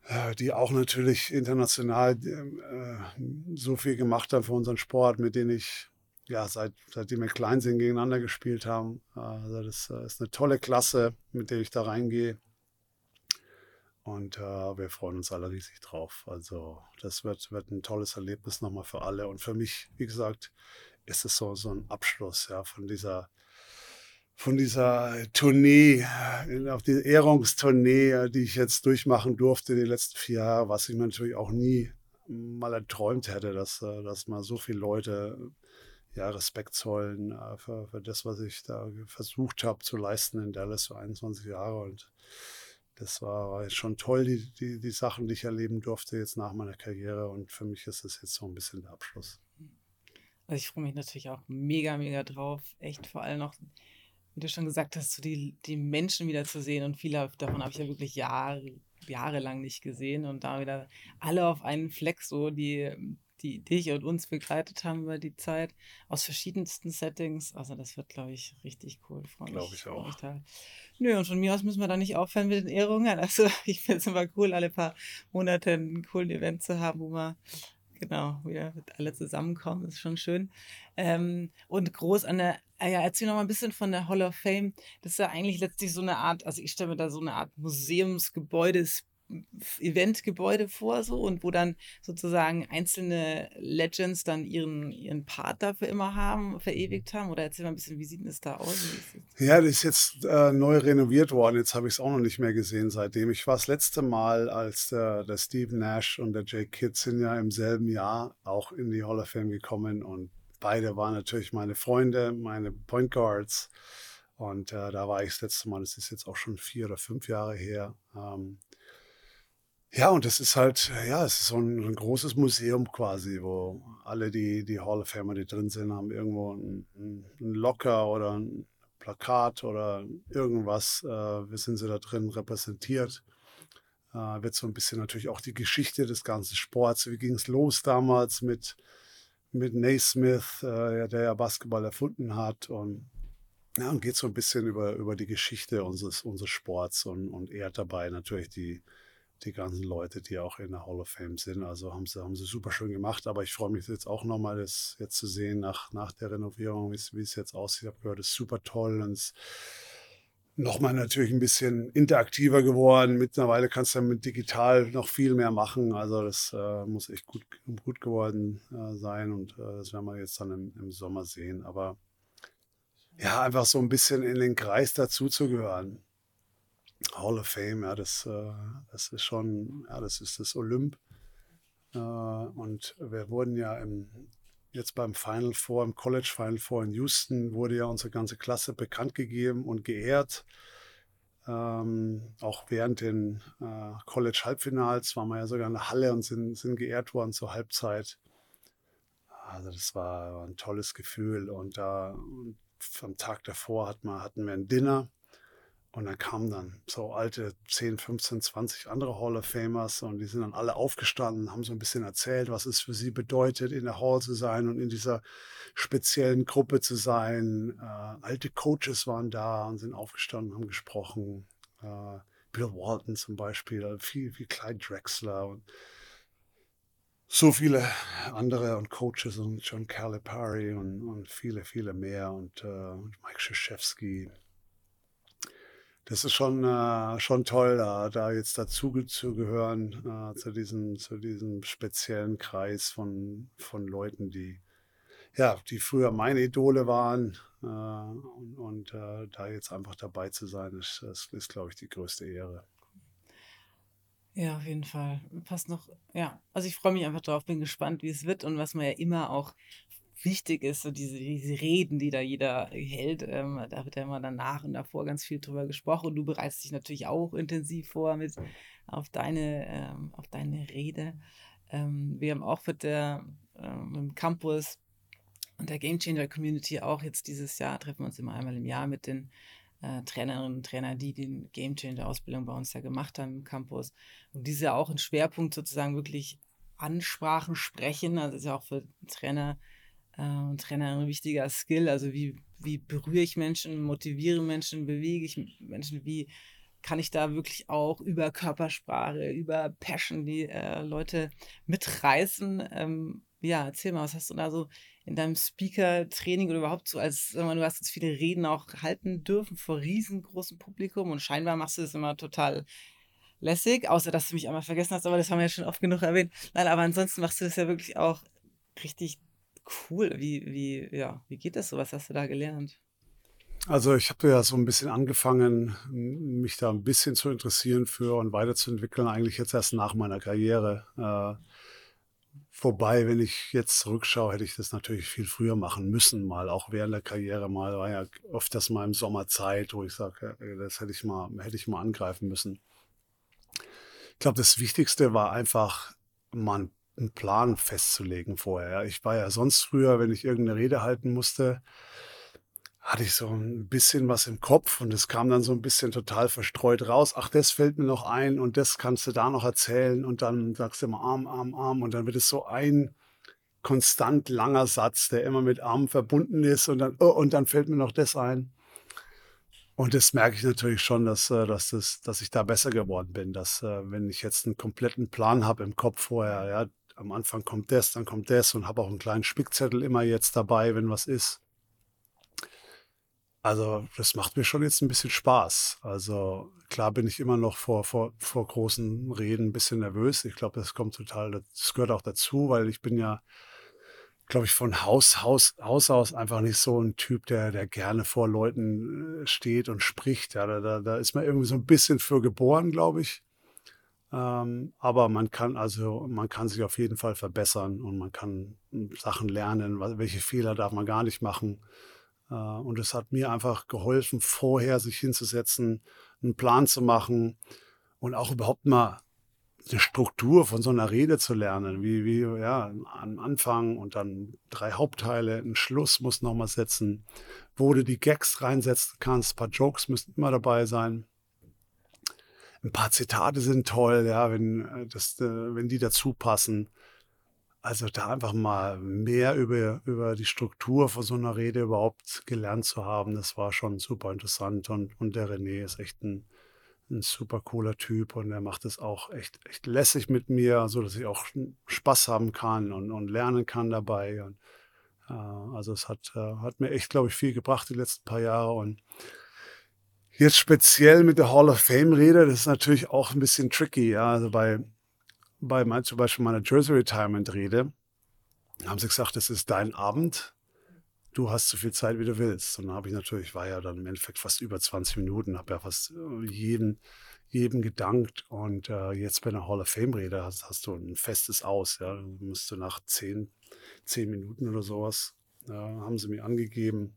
B: äh, die auch natürlich international äh, so viel gemacht haben für unseren Sport, mit denen ich ja, seit, seitdem wir klein sind, gegeneinander gespielt haben. Also das äh, ist eine tolle Klasse, mit der ich da reingehe. Und äh, wir freuen uns alle riesig drauf. Also das wird, wird ein tolles Erlebnis nochmal für alle. Und für mich, wie gesagt, ist es so, so ein Abschluss ja, von dieser von dieser Tournee, auf die Ehrungstournee, die ich jetzt durchmachen durfte die letzten vier Jahre, was ich mir natürlich auch nie mal erträumt hätte, dass, äh, dass mal so viele Leute ja, Respekt zollen äh, für, für, das, was ich da versucht habe zu leisten in Dallas für 21 Jahre. Und das war, schon toll, die, die, die Sachen, die ich erleben durfte jetzt nach meiner Karriere. Und für mich ist das jetzt so ein bisschen der Abschluss.
A: Also ich freue mich natürlich auch mega, mega drauf. Echt vor allem noch, wie du schon gesagt hast, so die, die Menschen wieder zu sehen. Und viele davon habe ich ja wirklich Jahre, jahrelang nicht gesehen. Und da wieder alle auf einen Fleck so, die, die dich und uns begleitet haben über die Zeit, aus verschiedensten Settings. Also das wird, glaube ich, richtig cool.
B: Glaube ich auch. Total.
A: Nö, und von mir aus müssen wir da nicht aufhören mit den Ehrungen. Also ich finde es immer cool, alle paar Monate einen coolen Event zu haben, wo wir genau wieder alle zusammenkommen. Das ist schon schön. Ähm, und groß an der, ah ja, erzähl noch mal ein bisschen von der Hall of Fame. Das ist ja eigentlich letztlich so eine Art, also ich stelle mir da so eine Art Museumsgebäude, Eventgebäude vor, so und wo dann sozusagen einzelne Legends dann ihren, ihren Part dafür immer haben, verewigt haben? Oder erzähl mal ein bisschen, wie sieht das da aus?
B: Ja, das ist jetzt äh, neu renoviert worden. Jetzt habe ich es auch noch nicht mehr gesehen seitdem. Ich war das letzte Mal, als der, der Steve Nash und der Jake Kidd sind ja im selben Jahr auch in die Hall of Fame gekommen und beide waren natürlich meine Freunde, meine Point Guards. Und äh, da war ich das letzte Mal, das ist jetzt auch schon vier oder fünf Jahre her. Ähm, ja, und das ist halt, ja, es ist so ein, ein großes Museum quasi, wo alle, die, die Hall of Famer, die drin sind, haben irgendwo ein, ein Locker oder ein Plakat oder irgendwas. Äh, wir sind sie da drin repräsentiert. Äh, wird so ein bisschen natürlich auch die Geschichte des ganzen Sports. Wie ging es los damals mit, mit Naismith, äh, der ja Basketball erfunden hat und ja, und geht so ein bisschen über, über die Geschichte unseres, unseres Sports und, und ehrt dabei natürlich die, die ganzen Leute, die auch in der Hall of Fame sind. Also haben sie, haben sie super schön gemacht. Aber ich freue mich jetzt auch nochmal, das jetzt zu sehen nach, nach der Renovierung, wie es jetzt aussieht. Ich habe gehört, es ist super toll und es nochmal natürlich ein bisschen interaktiver geworden. Mittlerweile kannst du ja mit digital noch viel mehr machen. Also das äh, muss echt gut, gut geworden äh, sein und äh, das werden wir jetzt dann im, im Sommer sehen. Aber ja, einfach so ein bisschen in den Kreis dazuzugehören. Hall of Fame, ja, das, äh, das ist schon, ja, das ist das Olymp. Äh, und wir wurden ja im, jetzt beim Final Four, im College Final Four in Houston, wurde ja unsere ganze Klasse bekannt gegeben und geehrt. Ähm, auch während den äh, College-Halbfinals waren wir ja sogar in der Halle und sind, sind geehrt worden zur Halbzeit. Also das war ein tolles Gefühl. Und da und am Tag davor hat man, hatten wir ein Dinner und dann kamen dann so alte 10, 15, 20 andere Hall of Famers und die sind dann alle aufgestanden, haben so ein bisschen erzählt, was es für sie bedeutet, in der Hall zu sein und in dieser speziellen Gruppe zu sein. Äh, alte Coaches waren da und sind aufgestanden, haben gesprochen. Äh, Bill Walton zum Beispiel, viel, viel Clyde Drexler und so viele andere und Coaches und John Calipari und, und viele, viele mehr und, äh, und Mike Krzyzewski das ist schon, äh, schon toll, da, da jetzt dazu zu gehören, äh, zu, diesem, zu diesem speziellen Kreis von, von Leuten, die, ja, die früher meine Idole waren. Äh, und und äh, da jetzt einfach dabei zu sein, ist, ist, ist glaube ich, die größte Ehre.
A: Ja, auf jeden Fall. Passt noch, ja. Also ich freue mich einfach drauf, bin gespannt, wie es wird und was man ja immer auch wichtig ist, so diese, diese Reden, die da jeder hält, ähm, da wird ja immer danach und davor ganz viel drüber gesprochen. Du bereitest dich natürlich auch intensiv vor mit auf deine, ähm, auf deine Rede. Ähm, wir haben auch mit der ähm, im Campus und der Game Changer Community auch jetzt dieses Jahr treffen wir uns immer einmal im Jahr mit den äh, Trainerinnen und Trainern, die die Game Changer Ausbildung bei uns ja gemacht haben im Campus. Und diese ja auch ein Schwerpunkt sozusagen wirklich Ansprachen sprechen. Also ist ja auch für Trainer äh, Trainer ein wichtiger Skill. Also wie, wie berühre ich Menschen, motiviere Menschen, bewege ich Menschen, wie kann ich da wirklich auch über Körpersprache, über Passion die äh, Leute mitreißen. Ähm, ja, erzähl mal, was hast du da so in deinem Speaker-Training oder überhaupt so, als mal, du hast jetzt viele Reden auch halten dürfen vor riesengroßem Publikum und scheinbar machst du das immer total lässig, außer dass du mich einmal vergessen hast, aber das haben wir ja schon oft genug erwähnt. Nein, aber ansonsten machst du das ja wirklich auch richtig Cool. Wie, wie, ja, wie geht das so? Was hast du da gelernt?
B: Also ich habe ja so ein bisschen angefangen, mich da ein bisschen zu interessieren für und weiterzuentwickeln, eigentlich jetzt erst nach meiner Karriere. Äh, Wobei, wenn ich jetzt zurückschaue, hätte ich das natürlich viel früher machen müssen, mal auch während der Karriere mal. War ja öfters mal im Sommer Zeit, wo ich sage, das hätte ich mal, hätte ich mal angreifen müssen. Ich glaube, das Wichtigste war einfach, mal einen Plan festzulegen vorher. Ich war ja sonst früher, wenn ich irgendeine Rede halten musste, hatte ich so ein bisschen was im Kopf und es kam dann so ein bisschen total verstreut raus. Ach, das fällt mir noch ein und das kannst du da noch erzählen und dann sagst du immer Arm, Arm, Arm und dann wird es so ein konstant langer Satz, der immer mit Arm verbunden ist und dann, oh, und dann fällt mir noch das ein. Und das merke ich natürlich schon, dass, äh, dass, das, dass ich da besser geworden bin, dass äh, wenn ich jetzt einen kompletten Plan habe im Kopf vorher, ja, am Anfang kommt das, dann kommt das und habe auch einen kleinen Spickzettel immer jetzt dabei, wenn was ist also, das macht mir schon jetzt ein bisschen Spaß. Also, klar bin ich immer noch vor vor vor großen Reden ein bisschen nervös. Ich glaube, das kommt total das gehört auch dazu, weil ich bin ja, glaube ich, von Haus Haus Haus aus einfach nicht so ein Typ, der der gerne vor Leuten, äh, steht und spricht. Ja, da da da ist man irgendwie so ein bisschen für geboren, glaube ich. Ähm, aber man kann also man kann sich auf jeden Fall verbessern und man kann, hm, Sachen lernen, welche Fehler darf man gar nicht machen. Äh, und es hat mir einfach geholfen, vorher sich hinzusetzen, einen Plan zu machen und auch überhaupt mal eine Struktur von so einer Rede zu lernen, wie, wie ja, am Anfang und dann drei Hauptteile, ein Schluss muss nochmal setzen, wo du die Gags reinsetzen kannst, ein paar Jokes müssen immer dabei sein. Ein paar Zitate sind toll, ja, wenn, äh, das, äh, wenn die dazu passen. Also da einfach mal mehr über, über die Struktur von so einer Rede überhaupt gelernt zu haben, das war schon super interessant. Und, und der René ist echt ein, ein super cooler Typ und er macht es auch echt, echt lässig mit mir, so dass ich auch Spaß haben kann und, und lernen kann dabei. Und, äh, also es hat, äh, hat mir echt, glaube ich, viel gebracht die letzten paar Jahre. Und jetzt speziell mit der Hall of Fame-Rede, das ist natürlich auch ein bisschen tricky. Ja, also bei bei mein, zum Beispiel meiner Jersey Retirement Rede, haben sie gesagt, das ist dein Abend, du hast so viel Zeit, wie du willst. Und dann habe ich natürlich, war ja dann im Endeffekt fast über 20 Minuten, habe ja fast äh, jeden, jedem gedankt. Und äh, jetzt bei einer Hall of Fame-Rede hast, hast, du ein festes Aus. Ja. Du musst du nach 10, 10 Minuten oder sowas, äh, haben sie mir angegeben,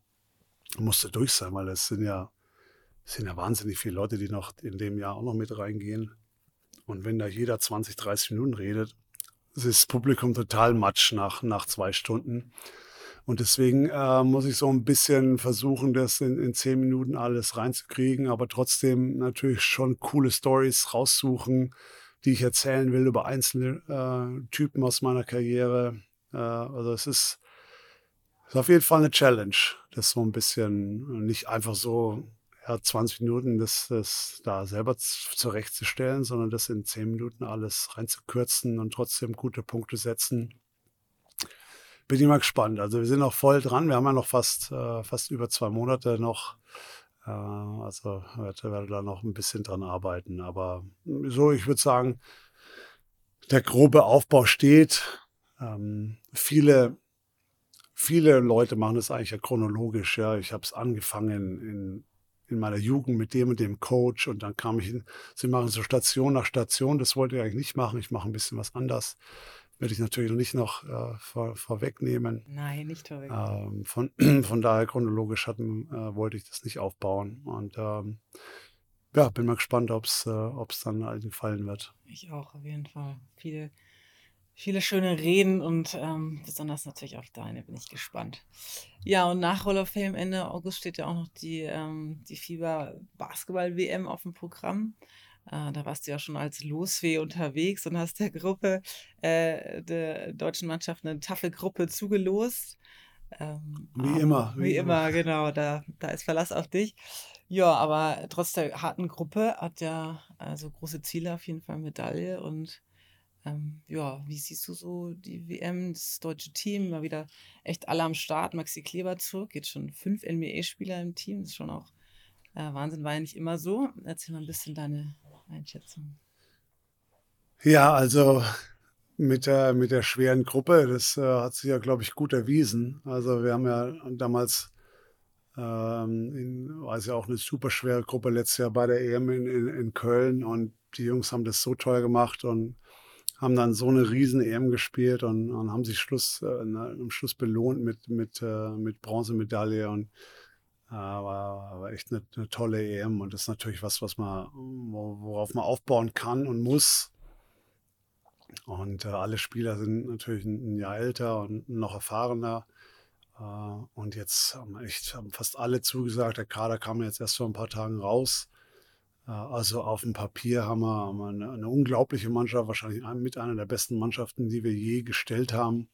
B: musste durch sein, weil es sind ja, es sind ja wahnsinnig viele Leute, die noch in dem Jahr auch noch mit reingehen. Und wenn da jeder 20, 30 Minuten redet, ist das Publikum total matsch nach, nach zwei Stunden. Und deswegen äh, muss ich so ein bisschen versuchen, das in, in zehn Minuten alles reinzukriegen, aber trotzdem natürlich schon coole Stories raussuchen, die ich erzählen will über einzelne äh, Typen aus meiner Karriere. Äh, also es ist, ist auf jeden Fall eine Challenge, das so ein bisschen nicht einfach so ja, 20 Minuten das, das da selber zurechtzustellen, sondern das in 10 Minuten alles reinzukürzen und trotzdem gute Punkte setzen. Bin ich mal gespannt. Also wir sind noch voll dran. Wir haben ja noch fast, äh, fast über zwei Monate noch. Äh, also werde, werde da noch ein bisschen dran arbeiten. Aber so, ich würde sagen, der grobe Aufbau steht. Ähm, viele viele Leute machen das eigentlich ja chronologisch. Ja, ich habe es angefangen in in meiner Jugend mit dem und dem Coach und dann kam ich hin, sie machen so Station nach Station, das wollte ich eigentlich nicht machen, ich mache ein bisschen was anders. Werde ich natürlich noch nicht noch äh, vor, vorwegnehmen.
A: Nein, nicht
B: vorweg. Ähm, von, von daher chronologisch hatten, äh, wollte ich das nicht aufbauen. Und ähm, ja, bin mal gespannt, ob es äh, dann allen gefallen wird.
A: Ich auch, auf jeden Fall. Viele Viele schöne Reden und ähm, besonders natürlich auch deine, bin ich gespannt. Ja, und nach Fame Ende August steht ja auch noch die, ähm, die FIBA Basketball WM auf dem Programm. Äh, da warst du ja schon als Losfee unterwegs und hast der Gruppe, äh, der deutschen Mannschaft, eine taffe Gruppe zugelost.
B: Ähm, wie immer.
A: Wie, wie immer, immer, genau. Da, da ist Verlass auf dich. Ja, aber trotz der harten Gruppe hat ja also große Ziele auf jeden Fall Medaille und ähm, ja, wie siehst du so die WM, das deutsche Team, mal wieder echt alle am Start, Maxi Kleber zurück, jetzt schon fünf NBA-Spieler im Team, das ist schon auch äh, Wahnsinn, war ja nicht immer so. Erzähl mal ein bisschen deine Einschätzung.
B: Ja, also mit der, mit der schweren Gruppe, das äh, hat sich ja, glaube ich, gut erwiesen. Also wir haben ja damals, ähm, in, es ja auch eine super schwere Gruppe letztes Jahr bei der EM in, in, in Köln und die Jungs haben das so toll gemacht und haben dann so eine riesen EM gespielt und, und haben sich Schluss, äh, am Schluss belohnt mit, mit, äh, mit Bronzemedaille und äh, war, war echt eine, eine, tolle EM und das ist natürlich was, was man, worauf man aufbauen kann und muss. Und äh, alle Spieler sind natürlich ein, ein, Jahr älter und noch erfahrener. Äh, und jetzt haben echt haben fast alle zugesagt. Der Kader kam jetzt erst vor ein paar Tagen raus. Äh, also auf dem Papier haben wir, haben wir eine, unglaubliche Mannschaft, wahrscheinlich mit einer der besten Mannschaften, die wir je gestellt haben.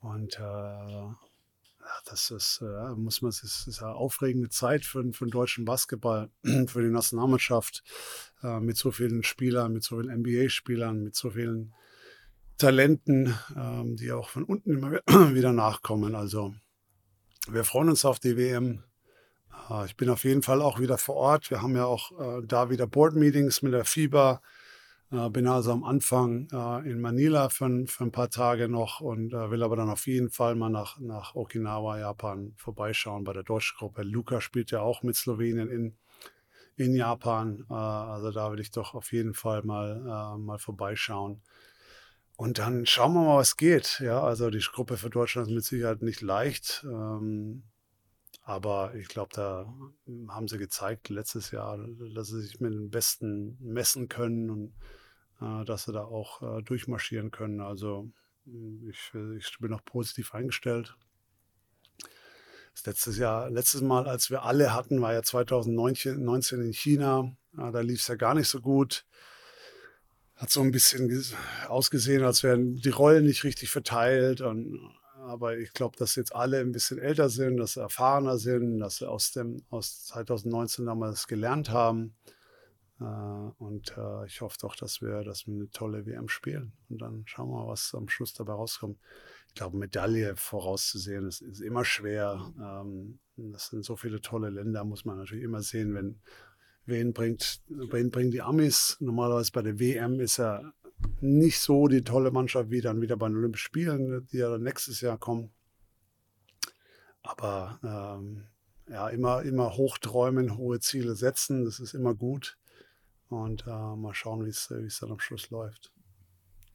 B: Und äh, das ist, äh, muss man, ist, ist eine aufregende Zeit für, für den deutschen Basketball, für die Nationalmannschaft, äh, mit so vielen Spielern, mit so vielen NBA-Spielern, mit so vielen Talenten, ähm, die auch von unten immer wieder nachkommen. Also wir freuen uns auf die WM. Äh, ich bin auf jeden Fall auch wieder vor Ort. Wir haben ja auch äh, da wieder Board-Meetings mit der FIBA. Äh, bin also am Anfang in Manila für, für ein paar Tage noch und will aber dann auf jeden Fall mal nach, nach Okinawa, Japan vorbeischauen bei der deutschen Gruppe. Luca spielt ja auch mit Slowenien in, in Japan. Also da will ich doch auf jeden Fall mal, mal vorbeischauen. Und dann schauen wir mal, was geht. Ja, also die Gruppe für Deutschland ist mit Sicherheit nicht leicht. Ähm, aber ich glaube, da haben sie gezeigt letztes Jahr, dass sie sich mit den Besten messen können und äh, dass sie da auch äh, durchmarschieren können. Also ich, ich bin noch positiv eingestellt. Das letztes Jahr, letztes Mal, als wir alle hatten, war ja 2019 in China. Ja, da lief es ja gar nicht so gut. Hat so ein bisschen ausgesehen, als wären die Rollen nicht richtig verteilt. Und aber ich glaube, dass jetzt alle ein bisschen älter sind, dass sie erfahrener sind, dass sie aus dem aus 2019 damals gelernt haben. Äh, und äh, ich hoffe doch, dass wir, dass eine tolle WM spielen. Und dann schauen wir mal, was am Schluss dabei rauskommt. Ich glaube, Medaille vorauszusehen, ist, ist immer schwer. Ähm, das sind so viele tolle Länder, muss man natürlich immer sehen, wenn wen bringt, wen bringen die Amis. Normalerweise bei der WM ist ja nicht so die tolle Mannschaft wie dann wieder bei den Olympischen Spielen, die ja dann nächstes Jahr kommen. Aber ähm, ja, immer, immer hochträumen, hohe Ziele setzen, das ist immer gut. Und äh, mal schauen, wie es dann am Schluss läuft.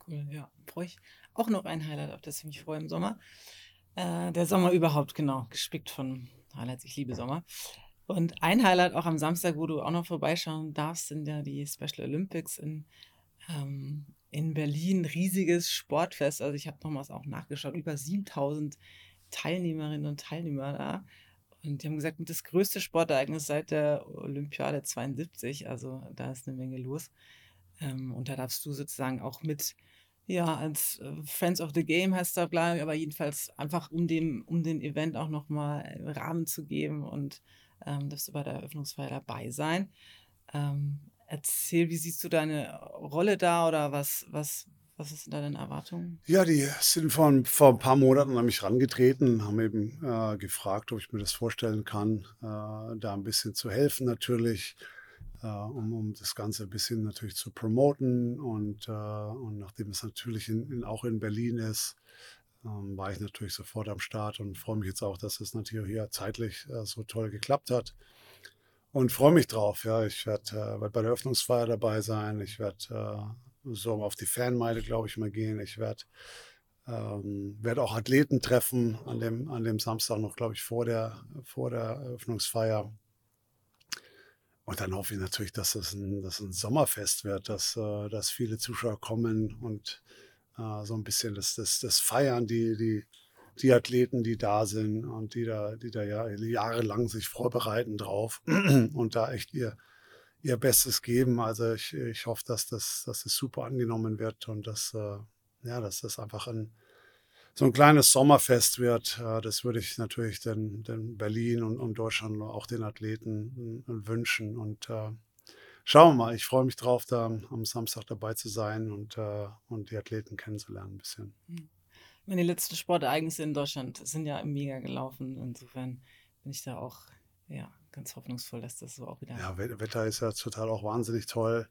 A: Cool, ja. Freue ich auch noch ein Highlight, auf das ich mich freue im Sommer. Äh, der Sommer überhaupt, genau, gespickt von Highlights. Ich liebe Sommer. Und ein Highlight auch am Samstag, wo du auch noch vorbeischauen darfst, sind ja die Special Olympics in ähm, in Berlin riesiges Sportfest. Also ich habe nochmals auch nachgeschaut, über 7000 Teilnehmerinnen und Teilnehmer da. Und die haben gesagt, das größte Sportereignis seit der Olympiade 72. Also da ist eine Menge los. Ähm, und da darfst du sozusagen auch mit, ja, als äh, Friends of the Game heißt da bleiben, aber jedenfalls einfach um dem, um den Event auch nochmal Rahmen zu geben und ähm, darfst du bei der Eröffnungsfeier dabei sein. Ähm, Erzähl, wie siehst du deine Rolle da oder was, was, was ist deine Erwartungen?
B: Ja, die sind vor, vor ein paar Monaten an mich herangetreten, haben eben äh, gefragt, ob ich mir das vorstellen kann, äh, da ein bisschen zu helfen natürlich, äh, um, um das Ganze ein bisschen natürlich zu promoten. Und, äh, und nachdem es natürlich in, in, auch in Berlin ist, ähm, war ich natürlich sofort am Start und freue mich jetzt auch, dass es natürlich hier zeitlich äh, so toll geklappt hat und freue mich drauf. Ja, ich werde äh, werd bei der Öffnungsfeier dabei sein. Ich werde äh, so auf die Fanmeile, glaube ich, mal gehen. Ich werde ähm, werd auch Athleten treffen an dem, an dem Samstag noch, glaube ich, vor der, vor der Eröffnungsfeier. Und dann hoffe ich natürlich, dass es ein, dass ein Sommerfest wird, dass, äh, dass viele Zuschauer kommen und äh, so ein bisschen das, das, das Feiern, die, die, die Athleten, die da sind und die da, die da ja jahrelang sich vorbereiten drauf und da echt ihr, ihr Bestes geben. Also ich, ich hoffe, dass das, dass das super angenommen wird und dass, äh, ja, dass das einfach ein, so ein kleines Sommerfest wird. Äh, das würde ich natürlich den, den Berlin und, und Deutschland auch den Athleten äh, wünschen. Und schauen wir mal, ich freue mich drauf, da am Samstag dabei zu sein und, äh, und die Athleten kennenzulernen ein bisschen.
A: Meine letzten Sportereignisse in Deutschland sind ja mega gelaufen. Insofern bin ich da auch ja, ganz hoffnungsvoll, dass das so auch wieder.
B: Ja, Wetter ist ja total auch wahnsinnig toll.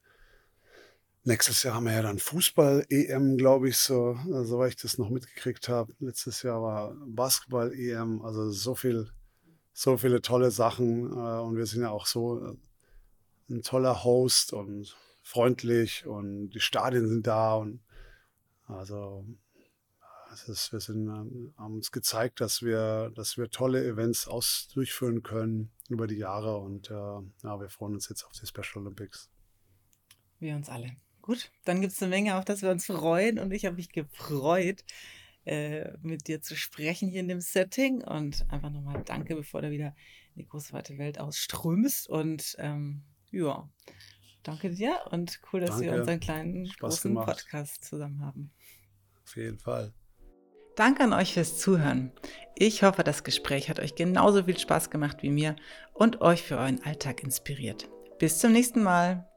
B: Nächstes Jahr haben wir ja dann Fußball-EM, glaube ich, so, soweit ich das noch mitgekriegt habe. Letztes Jahr war Basketball-EM, also so viel, so viele tolle Sachen. Äh, und wir sind ja auch so äh, ein toller Host und freundlich und die Stadien sind da und Also es ist, wir sind, ähm, haben uns gezeigt, dass wir, dass wir tolle Events aus, durchführen können über die Jahre und äh, ja, wir freuen uns jetzt auf die Special Olympics.
A: Wir uns alle. Gut, dann gibt es eine Menge, auf das wir uns freuen und ich habe mich gefreut, äh, mit dir zu sprechen hier in dem Setting und einfach nochmal danke, bevor du wieder in die große weite Welt ausströmst und ähm, ja, danke dir und cool, dass danke. wir unseren kleinen Spaß großen gemacht. Podcast zusammen haben.
B: Auf jeden Fall.
A: Danke an euch fürs Zuhören. Ich hoffe, das Gespräch hat euch genauso viel Spaß gemacht wie mir und euch für euren Alltag inspiriert. Bis zum nächsten Mal.